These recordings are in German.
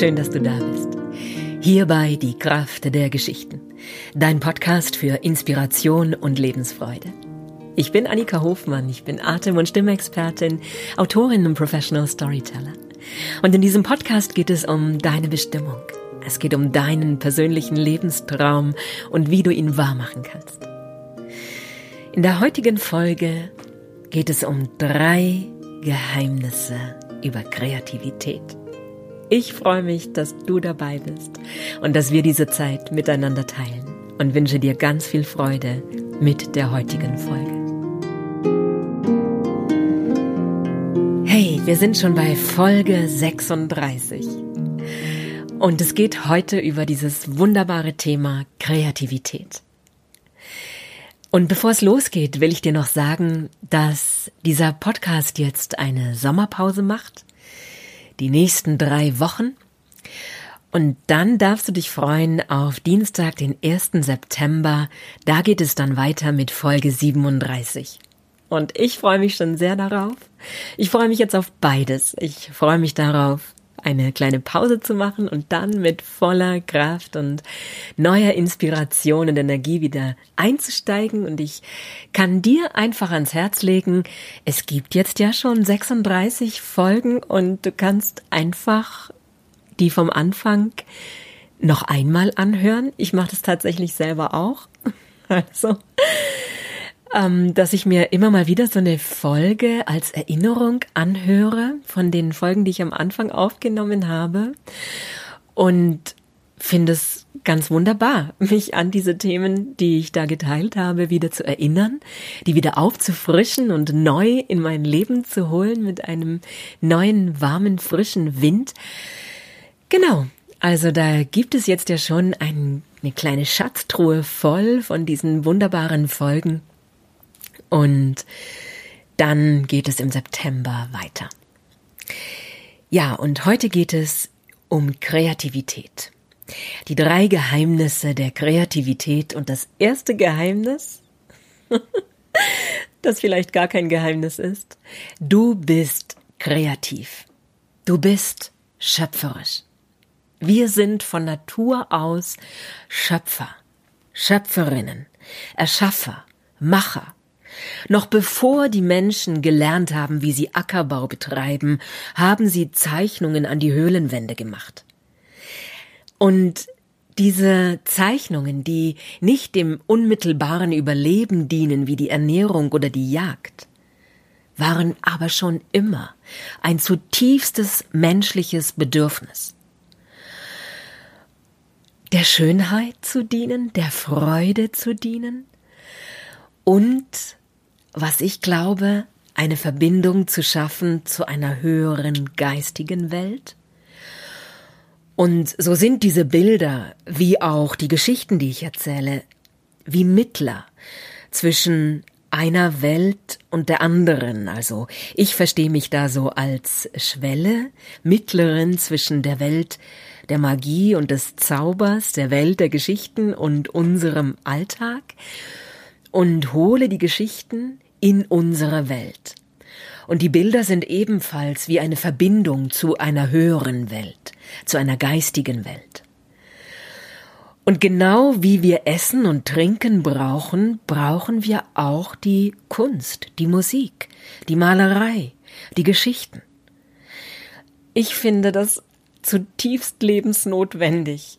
Schön, dass du da bist. Hierbei die Kraft der Geschichten. Dein Podcast für Inspiration und Lebensfreude. Ich bin Annika Hofmann, ich bin Atem- und Stimmexpertin, Autorin und Professional Storyteller. Und in diesem Podcast geht es um deine Bestimmung. Es geht um deinen persönlichen Lebenstraum und wie du ihn wahrmachen kannst. In der heutigen Folge geht es um drei Geheimnisse über Kreativität. Ich freue mich, dass du dabei bist und dass wir diese Zeit miteinander teilen und wünsche dir ganz viel Freude mit der heutigen Folge. Hey, wir sind schon bei Folge 36. Und es geht heute über dieses wunderbare Thema Kreativität. Und bevor es losgeht, will ich dir noch sagen, dass dieser Podcast jetzt eine Sommerpause macht die nächsten drei Wochen. Und dann darfst du dich freuen auf Dienstag, den 1. September. Da geht es dann weiter mit Folge 37. Und ich freue mich schon sehr darauf. Ich freue mich jetzt auf beides. Ich freue mich darauf, eine kleine Pause zu machen und dann mit voller Kraft und neuer Inspiration und Energie wieder einzusteigen. Und ich kann dir einfach ans Herz legen, es gibt jetzt ja schon 36 Folgen und du kannst einfach die vom Anfang noch einmal anhören. Ich mache das tatsächlich selber auch. Also ähm, dass ich mir immer mal wieder so eine Folge als Erinnerung anhöre von den Folgen, die ich am Anfang aufgenommen habe und finde es ganz wunderbar, mich an diese Themen, die ich da geteilt habe, wieder zu erinnern, die wieder aufzufrischen und neu in mein Leben zu holen mit einem neuen, warmen, frischen Wind. Genau. Also da gibt es jetzt ja schon ein, eine kleine Schatztruhe voll von diesen wunderbaren Folgen, und dann geht es im September weiter. Ja, und heute geht es um Kreativität. Die drei Geheimnisse der Kreativität und das erste Geheimnis, das vielleicht gar kein Geheimnis ist, du bist kreativ. Du bist schöpferisch. Wir sind von Natur aus Schöpfer, Schöpferinnen, Erschaffer, Macher, noch bevor die Menschen gelernt haben, wie sie Ackerbau betreiben, haben sie Zeichnungen an die Höhlenwände gemacht. Und diese Zeichnungen, die nicht dem unmittelbaren Überleben dienen, wie die Ernährung oder die Jagd, waren aber schon immer ein zutiefstes menschliches Bedürfnis. Der Schönheit zu dienen, der Freude zu dienen und was ich glaube, eine Verbindung zu schaffen zu einer höheren geistigen Welt? Und so sind diese Bilder, wie auch die Geschichten, die ich erzähle, wie Mittler zwischen einer Welt und der anderen. Also ich verstehe mich da so als Schwelle, Mittlerin zwischen der Welt der Magie und des Zaubers, der Welt der Geschichten und unserem Alltag und hole die Geschichten in unsere Welt. Und die Bilder sind ebenfalls wie eine Verbindung zu einer höheren Welt, zu einer geistigen Welt. Und genau wie wir Essen und Trinken brauchen, brauchen wir auch die Kunst, die Musik, die Malerei, die Geschichten. Ich finde das zutiefst lebensnotwendig.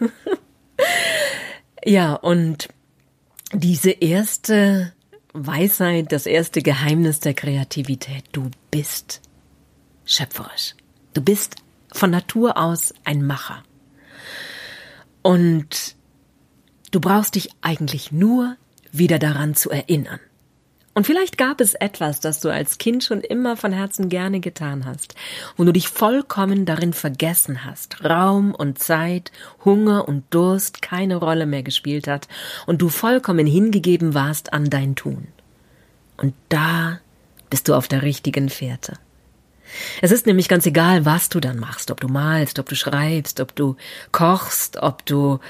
ja, und diese erste Weisheit, das erste Geheimnis der Kreativität. Du bist schöpferisch. Du bist von Natur aus ein Macher. Und du brauchst dich eigentlich nur wieder daran zu erinnern. Und vielleicht gab es etwas, das du als Kind schon immer von Herzen gerne getan hast, wo du dich vollkommen darin vergessen hast, Raum und Zeit, Hunger und Durst keine Rolle mehr gespielt hat und du vollkommen hingegeben warst an dein Tun. Und da bist du auf der richtigen Fährte. Es ist nämlich ganz egal, was du dann machst, ob du malst, ob du schreibst, ob du kochst, ob du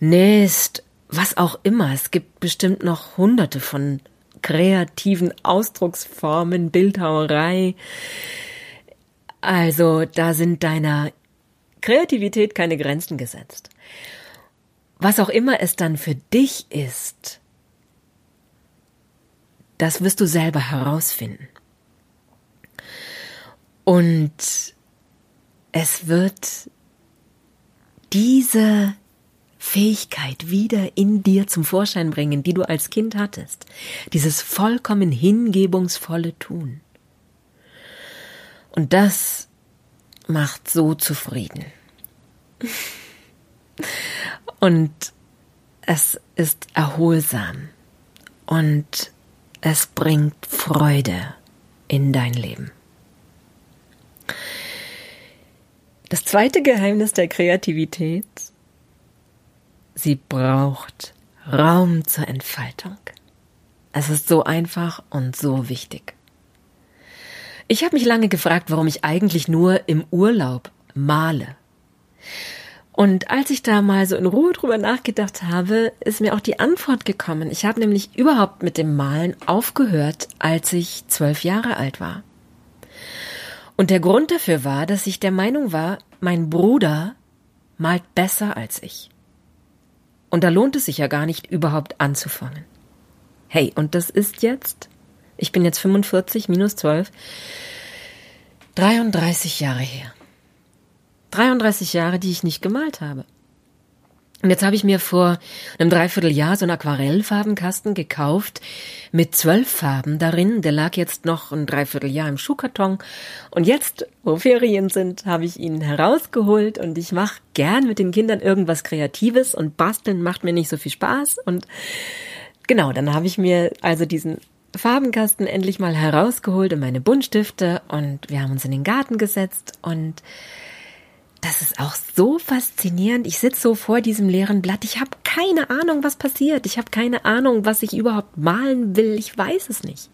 nähst, was auch immer. Es gibt bestimmt noch hunderte von kreativen Ausdrucksformen, Bildhauerei. Also da sind deiner Kreativität keine Grenzen gesetzt. Was auch immer es dann für dich ist, das wirst du selber herausfinden. Und es wird diese Fähigkeit wieder in dir zum Vorschein bringen, die du als Kind hattest. Dieses vollkommen hingebungsvolle Tun. Und das macht so zufrieden. Und es ist erholsam und es bringt Freude in dein Leben. Das zweite Geheimnis der Kreativität, sie braucht Raum zur Entfaltung. Es ist so einfach und so wichtig. Ich habe mich lange gefragt, warum ich eigentlich nur im Urlaub male. Und als ich da mal so in Ruhe drüber nachgedacht habe, ist mir auch die Antwort gekommen. Ich habe nämlich überhaupt mit dem Malen aufgehört, als ich zwölf Jahre alt war. Und der Grund dafür war, dass ich der Meinung war, mein Bruder malt besser als ich. Und da lohnt es sich ja gar nicht, überhaupt anzufangen. Hey, und das ist jetzt, ich bin jetzt 45 minus 12, 33 Jahre her. 33 Jahre, die ich nicht gemalt habe. Und jetzt habe ich mir vor einem Dreivierteljahr so einen Aquarellfarbenkasten gekauft mit zwölf Farben darin. Der lag jetzt noch ein Dreivierteljahr im Schuhkarton. Und jetzt, wo Ferien sind, habe ich ihn herausgeholt und ich mache gern mit den Kindern irgendwas Kreatives und basteln macht mir nicht so viel Spaß. Und genau, dann habe ich mir also diesen Farbenkasten endlich mal herausgeholt und meine Buntstifte und wir haben uns in den Garten gesetzt und das ist auch so faszinierend. Ich sitze so vor diesem leeren Blatt. Ich habe keine Ahnung, was passiert. Ich habe keine Ahnung, was ich überhaupt malen will. Ich weiß es nicht.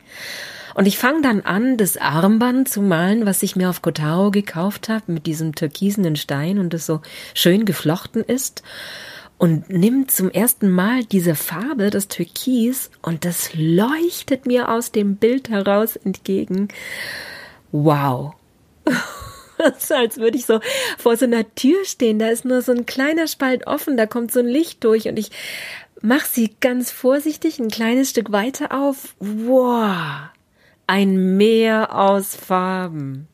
Und ich fange dann an, das Armband zu malen, was ich mir auf Kotao gekauft habe, mit diesem türkisenen Stein und das so schön geflochten ist. Und nimm zum ersten Mal diese Farbe, das Türkis, und das leuchtet mir aus dem Bild heraus entgegen. Wow. als würde ich so vor so einer Tür stehen. Da ist nur so ein kleiner Spalt offen, da kommt so ein Licht durch und ich mach sie ganz vorsichtig ein kleines Stück weiter auf. Wow, ein Meer aus Farben.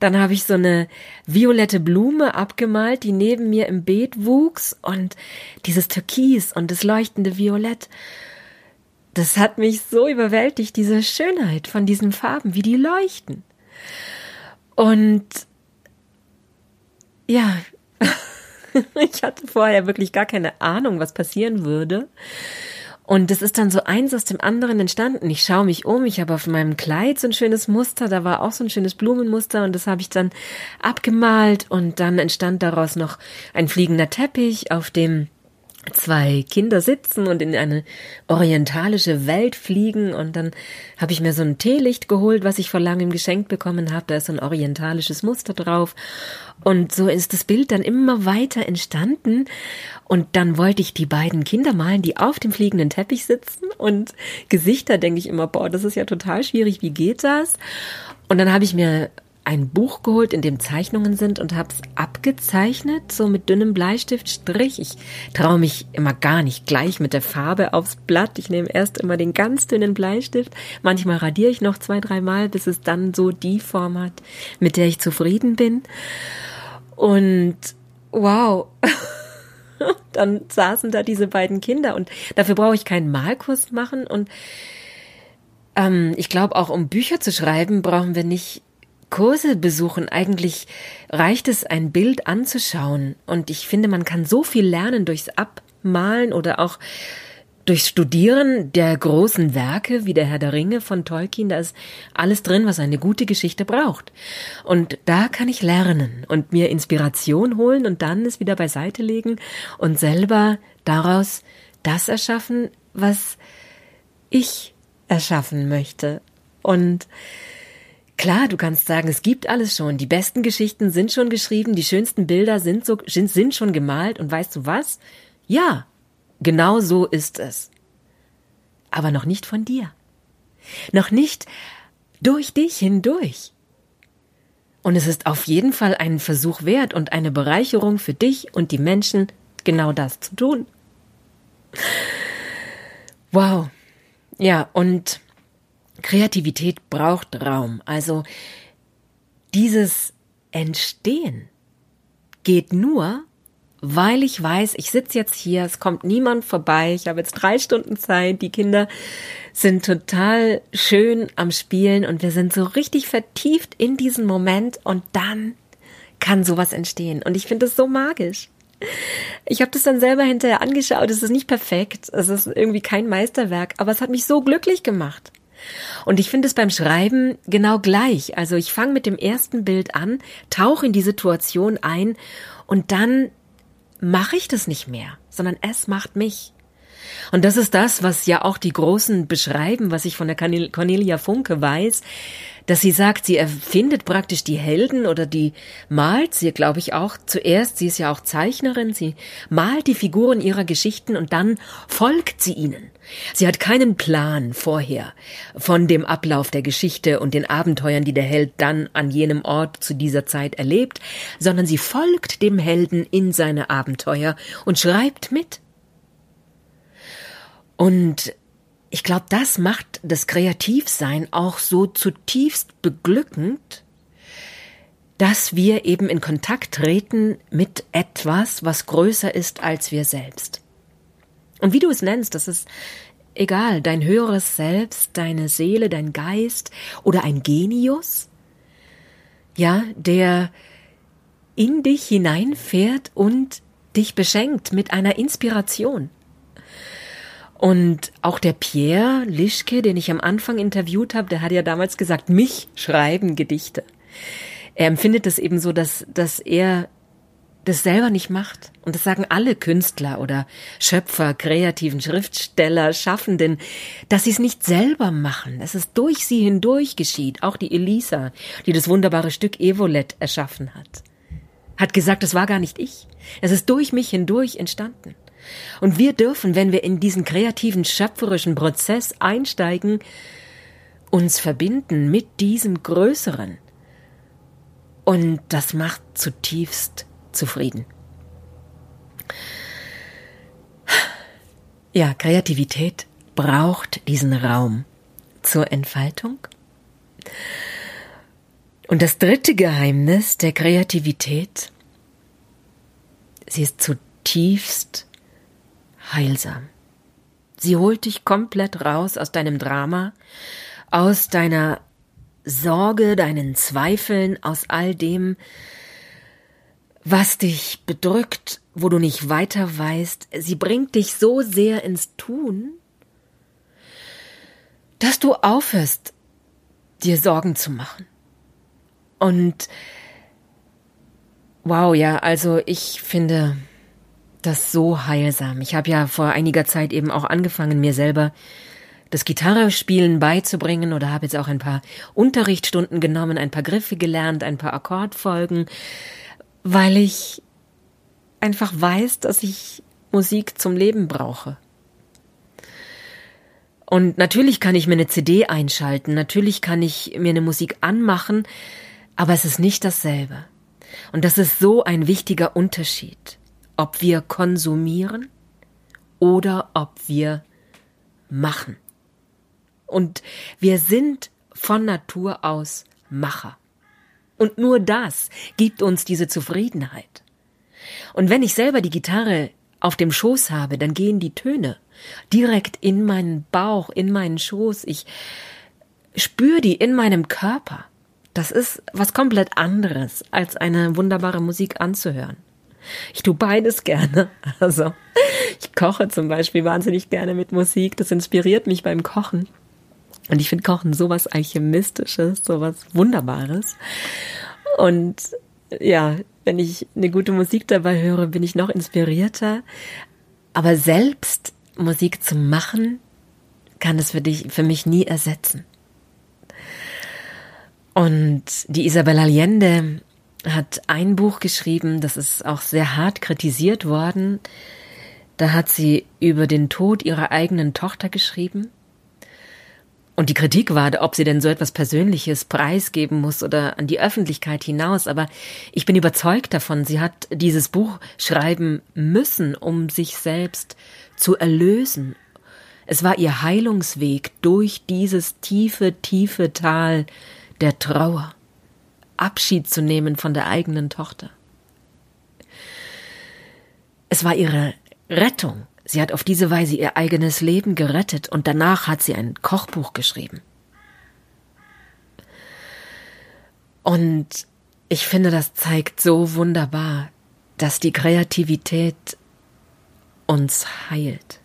Dann habe ich so eine violette Blume abgemalt, die neben mir im Beet wuchs und dieses Türkis und das leuchtende Violett. Das hat mich so überwältigt, diese Schönheit von diesen Farben, wie die leuchten. Und ja, ich hatte vorher wirklich gar keine Ahnung, was passieren würde. Und es ist dann so eins aus dem anderen entstanden. Ich schaue mich um, ich habe auf meinem Kleid so ein schönes Muster, da war auch so ein schönes Blumenmuster und das habe ich dann abgemalt und dann entstand daraus noch ein fliegender Teppich, auf dem zwei Kinder sitzen und in eine orientalische Welt fliegen und dann habe ich mir so ein Teelicht geholt, was ich vor langem geschenkt bekommen habe, da ist so ein orientalisches Muster drauf. Und so ist das Bild dann immer weiter entstanden. Und dann wollte ich die beiden Kinder malen, die auf dem fliegenden Teppich sitzen. Und Gesichter denke ich immer, boah, das ist ja total schwierig, wie geht das? Und dann habe ich mir ein Buch geholt, in dem Zeichnungen sind und habe es abgezeichnet, so mit dünnem Bleistiftstrich. Ich traue mich immer gar nicht gleich mit der Farbe aufs Blatt. Ich nehme erst immer den ganz dünnen Bleistift. Manchmal radiere ich noch zwei, dreimal, bis es dann so die Form hat, mit der ich zufrieden bin. Und wow. dann saßen da diese beiden Kinder und dafür brauche ich keinen Malkurs machen und ähm, ich glaube auch um Bücher zu schreiben brauchen wir nicht Kurse besuchen. Eigentlich reicht es, ein Bild anzuschauen. Und ich finde, man kann so viel lernen durchs Abmalen oder auch durchs Studieren der großen Werke wie der Herr der Ringe von Tolkien. Da ist alles drin, was eine gute Geschichte braucht. Und da kann ich lernen und mir Inspiration holen und dann es wieder beiseite legen und selber daraus das erschaffen, was ich erschaffen möchte. Und Klar, du kannst sagen, es gibt alles schon. Die besten Geschichten sind schon geschrieben, die schönsten Bilder sind so, sind schon gemalt und weißt du was? Ja, genau so ist es. Aber noch nicht von dir. Noch nicht durch dich hindurch. Und es ist auf jeden Fall einen Versuch wert und eine Bereicherung für dich und die Menschen, genau das zu tun. Wow. Ja, und Kreativität braucht Raum. Also dieses Entstehen geht nur, weil ich weiß, ich sitze jetzt hier, es kommt niemand vorbei, ich habe jetzt drei Stunden Zeit, die Kinder sind total schön am Spielen und wir sind so richtig vertieft in diesen Moment und dann kann sowas entstehen. Und ich finde es so magisch. Ich habe das dann selber hinterher angeschaut. Es ist nicht perfekt, es ist irgendwie kein Meisterwerk, aber es hat mich so glücklich gemacht. Und ich finde es beim Schreiben genau gleich. Also ich fange mit dem ersten Bild an, tauche in die Situation ein und dann mache ich das nicht mehr, sondern es macht mich. Und das ist das, was ja auch die Großen beschreiben, was ich von der Cornelia Funke weiß, dass sie sagt, sie erfindet praktisch die Helden oder die malt sie, glaube ich, auch zuerst. Sie ist ja auch Zeichnerin. Sie malt die Figuren ihrer Geschichten und dann folgt sie ihnen. Sie hat keinen Plan vorher von dem Ablauf der Geschichte und den Abenteuern, die der Held dann an jenem Ort zu dieser Zeit erlebt, sondern sie folgt dem Helden in seine Abenteuer und schreibt mit. Und ich glaube, das macht das Kreativsein auch so zutiefst beglückend, dass wir eben in Kontakt treten mit etwas, was größer ist als wir selbst. Und wie du es nennst, das ist egal, dein höheres Selbst, deine Seele, dein Geist oder ein Genius, ja, der in dich hineinfährt und dich beschenkt mit einer Inspiration. Und auch der Pierre Lischke, den ich am Anfang interviewt habe, der hat ja damals gesagt, mich schreiben Gedichte. Er empfindet es eben so, dass, dass er das selber nicht macht. Und das sagen alle Künstler oder Schöpfer, kreativen Schriftsteller, Schaffenden, dass sie es nicht selber machen, dass es durch sie hindurch geschieht. Auch die Elisa, die das wunderbare Stück Evolet erschaffen hat, hat gesagt, es war gar nicht ich. Es ist durch mich hindurch entstanden. Und wir dürfen, wenn wir in diesen kreativen, schöpferischen Prozess einsteigen, uns verbinden mit diesem Größeren. Und das macht zutiefst zufrieden. Ja, Kreativität braucht diesen Raum zur Entfaltung. Und das dritte Geheimnis der Kreativität, sie ist zutiefst heilsam. Sie holt dich komplett raus aus deinem Drama, aus deiner Sorge, deinen Zweifeln, aus all dem, was dich bedrückt, wo du nicht weiter weißt. Sie bringt dich so sehr ins Tun, dass du aufhörst, dir Sorgen zu machen. Und wow, ja, also ich finde, das so heilsam. Ich habe ja vor einiger Zeit eben auch angefangen, mir selber das Gitarrespielen beizubringen oder habe jetzt auch ein paar Unterrichtsstunden genommen, ein paar Griffe gelernt, ein paar Akkordfolgen, weil ich einfach weiß, dass ich Musik zum Leben brauche. Und natürlich kann ich mir eine CD einschalten, natürlich kann ich mir eine Musik anmachen, aber es ist nicht dasselbe. Und das ist so ein wichtiger Unterschied ob wir konsumieren oder ob wir machen. Und wir sind von Natur aus Macher. Und nur das gibt uns diese Zufriedenheit. Und wenn ich selber die Gitarre auf dem Schoß habe, dann gehen die Töne direkt in meinen Bauch, in meinen Schoß. Ich spüre die in meinem Körper. Das ist was komplett anderes, als eine wunderbare Musik anzuhören. Ich tue beides gerne. Also ich koche zum Beispiel wahnsinnig gerne mit Musik. Das inspiriert mich beim Kochen. Und ich finde Kochen sowas Alchemistisches, sowas Wunderbares. Und ja, wenn ich eine gute Musik dabei höre, bin ich noch inspirierter. Aber selbst Musik zu machen, kann es für dich, für mich nie ersetzen. Und die Isabel Allende hat ein Buch geschrieben, das ist auch sehr hart kritisiert worden. Da hat sie über den Tod ihrer eigenen Tochter geschrieben. Und die Kritik war, ob sie denn so etwas Persönliches preisgeben muss oder an die Öffentlichkeit hinaus. Aber ich bin überzeugt davon, sie hat dieses Buch schreiben müssen, um sich selbst zu erlösen. Es war ihr Heilungsweg durch dieses tiefe, tiefe Tal der Trauer. Abschied zu nehmen von der eigenen Tochter. Es war ihre Rettung. Sie hat auf diese Weise ihr eigenes Leben gerettet und danach hat sie ein Kochbuch geschrieben. Und ich finde, das zeigt so wunderbar, dass die Kreativität uns heilt.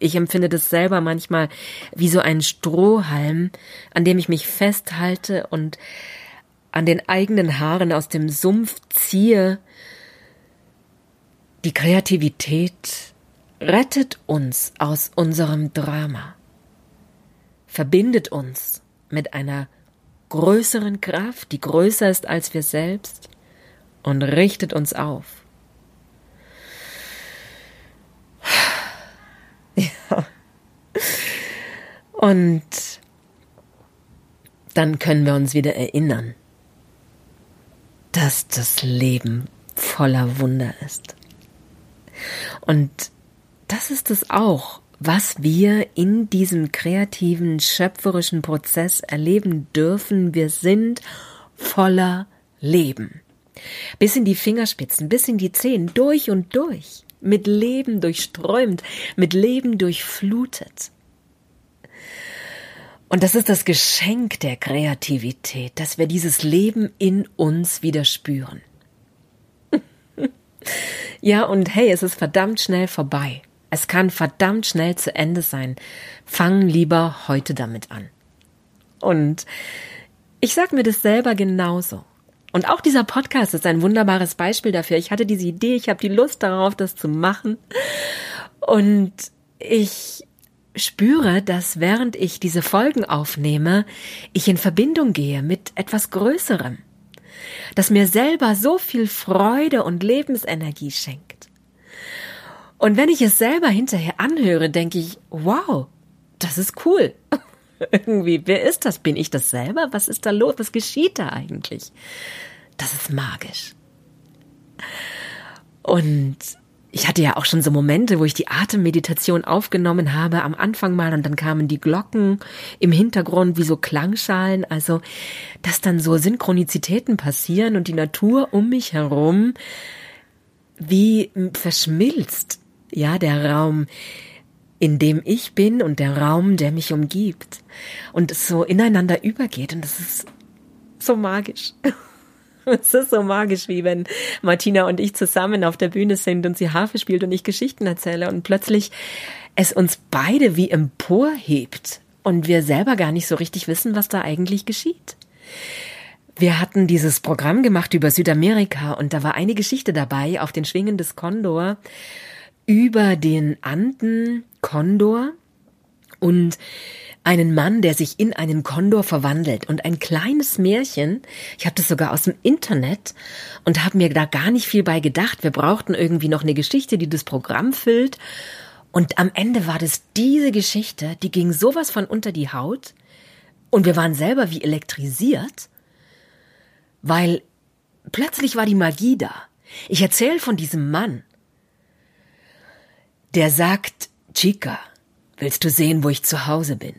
Ich empfinde das selber manchmal wie so ein Strohhalm, an dem ich mich festhalte und an den eigenen Haaren aus dem Sumpf ziehe. Die Kreativität rettet uns aus unserem Drama, verbindet uns mit einer größeren Kraft, die größer ist als wir selbst, und richtet uns auf. Ja. Und dann können wir uns wieder erinnern, dass das Leben voller Wunder ist. Und das ist es auch, was wir in diesem kreativen, schöpferischen Prozess erleben dürfen. Wir sind voller Leben. Bis in die Fingerspitzen, bis in die Zehen, durch und durch, mit Leben durchströmt, mit Leben durchflutet. Und das ist das Geschenk der Kreativität, dass wir dieses Leben in uns wieder spüren. ja, und hey, es ist verdammt schnell vorbei. Es kann verdammt schnell zu Ende sein. Fang lieber heute damit an. Und ich sag mir das selber genauso. Und auch dieser Podcast ist ein wunderbares Beispiel dafür. Ich hatte diese Idee, ich habe die Lust darauf, das zu machen. Und ich spüre, dass während ich diese Folgen aufnehme, ich in Verbindung gehe mit etwas Größerem, das mir selber so viel Freude und Lebensenergie schenkt. Und wenn ich es selber hinterher anhöre, denke ich, wow, das ist cool. Irgendwie, wer ist das? Bin ich das selber? Was ist da los? Was geschieht da eigentlich? Das ist magisch. Und ich hatte ja auch schon so Momente, wo ich die Atemmeditation aufgenommen habe, am Anfang mal, und dann kamen die Glocken im Hintergrund wie so Klangschalen, also, dass dann so Synchronizitäten passieren und die Natur um mich herum wie verschmilzt, ja, der Raum, in dem ich bin und der Raum, der mich umgibt und es so ineinander übergeht und das ist so magisch. Es ist so magisch, wie wenn Martina und ich zusammen auf der Bühne sind und sie Harfe spielt und ich Geschichten erzähle und plötzlich es uns beide wie emporhebt und wir selber gar nicht so richtig wissen, was da eigentlich geschieht. Wir hatten dieses Programm gemacht über Südamerika und da war eine Geschichte dabei auf den Schwingen des Kondor über den Anden Kondor und einen Mann, der sich in einen Kondor verwandelt und ein kleines Märchen. Ich habe das sogar aus dem Internet und habe mir da gar nicht viel bei gedacht. Wir brauchten irgendwie noch eine Geschichte, die das Programm füllt. Und am Ende war das diese Geschichte, die ging sowas von unter die Haut und wir waren selber wie elektrisiert, weil plötzlich war die Magie da. Ich erzähle von diesem Mann, der sagt, Chica, willst du sehen, wo ich zu Hause bin?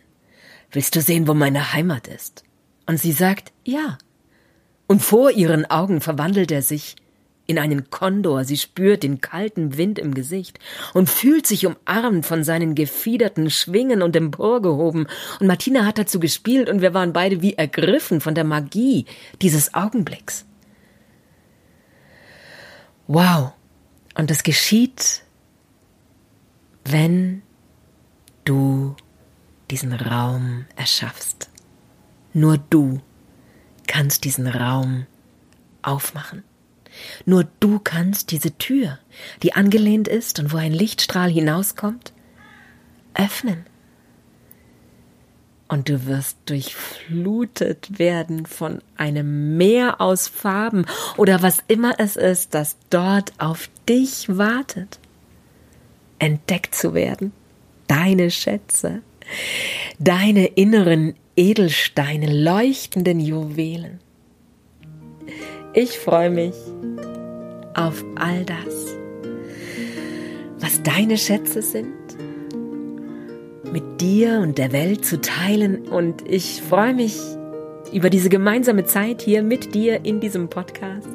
Willst du sehen, wo meine Heimat ist? Und sie sagt, ja. Und vor ihren Augen verwandelt er sich in einen Kondor, sie spürt den kalten Wind im Gesicht und fühlt sich umarmt von seinen gefiederten Schwingen und emporgehoben. Und Martina hat dazu gespielt und wir waren beide wie ergriffen von der Magie dieses Augenblicks. Wow. Und das geschieht, wenn du diesen Raum erschaffst. Nur du kannst diesen Raum aufmachen. Nur du kannst diese Tür, die angelehnt ist und wo ein Lichtstrahl hinauskommt, öffnen. Und du wirst durchflutet werden von einem Meer aus Farben oder was immer es ist, das dort auf dich wartet, entdeckt zu werden, deine Schätze Deine inneren Edelsteine, leuchtenden Juwelen. Ich freue mich auf all das, was deine Schätze sind, mit dir und der Welt zu teilen. Und ich freue mich über diese gemeinsame Zeit hier mit dir in diesem Podcast.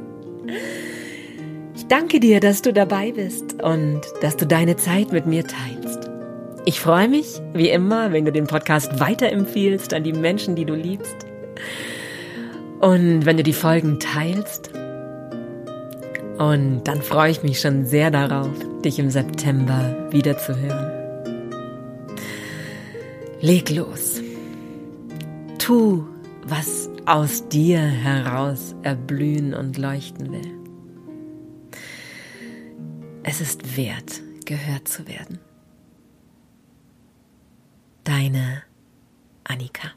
Ich danke dir, dass du dabei bist und dass du deine Zeit mit mir teilst. Ich freue mich, wie immer, wenn du den Podcast weiterempfiehlst an die Menschen, die du liebst. Und wenn du die Folgen teilst. Und dann freue ich mich schon sehr darauf, dich im September wiederzuhören. Leg los. Tu, was aus dir heraus erblühen und leuchten will. Es ist wert, gehört zu werden. Deine Annika.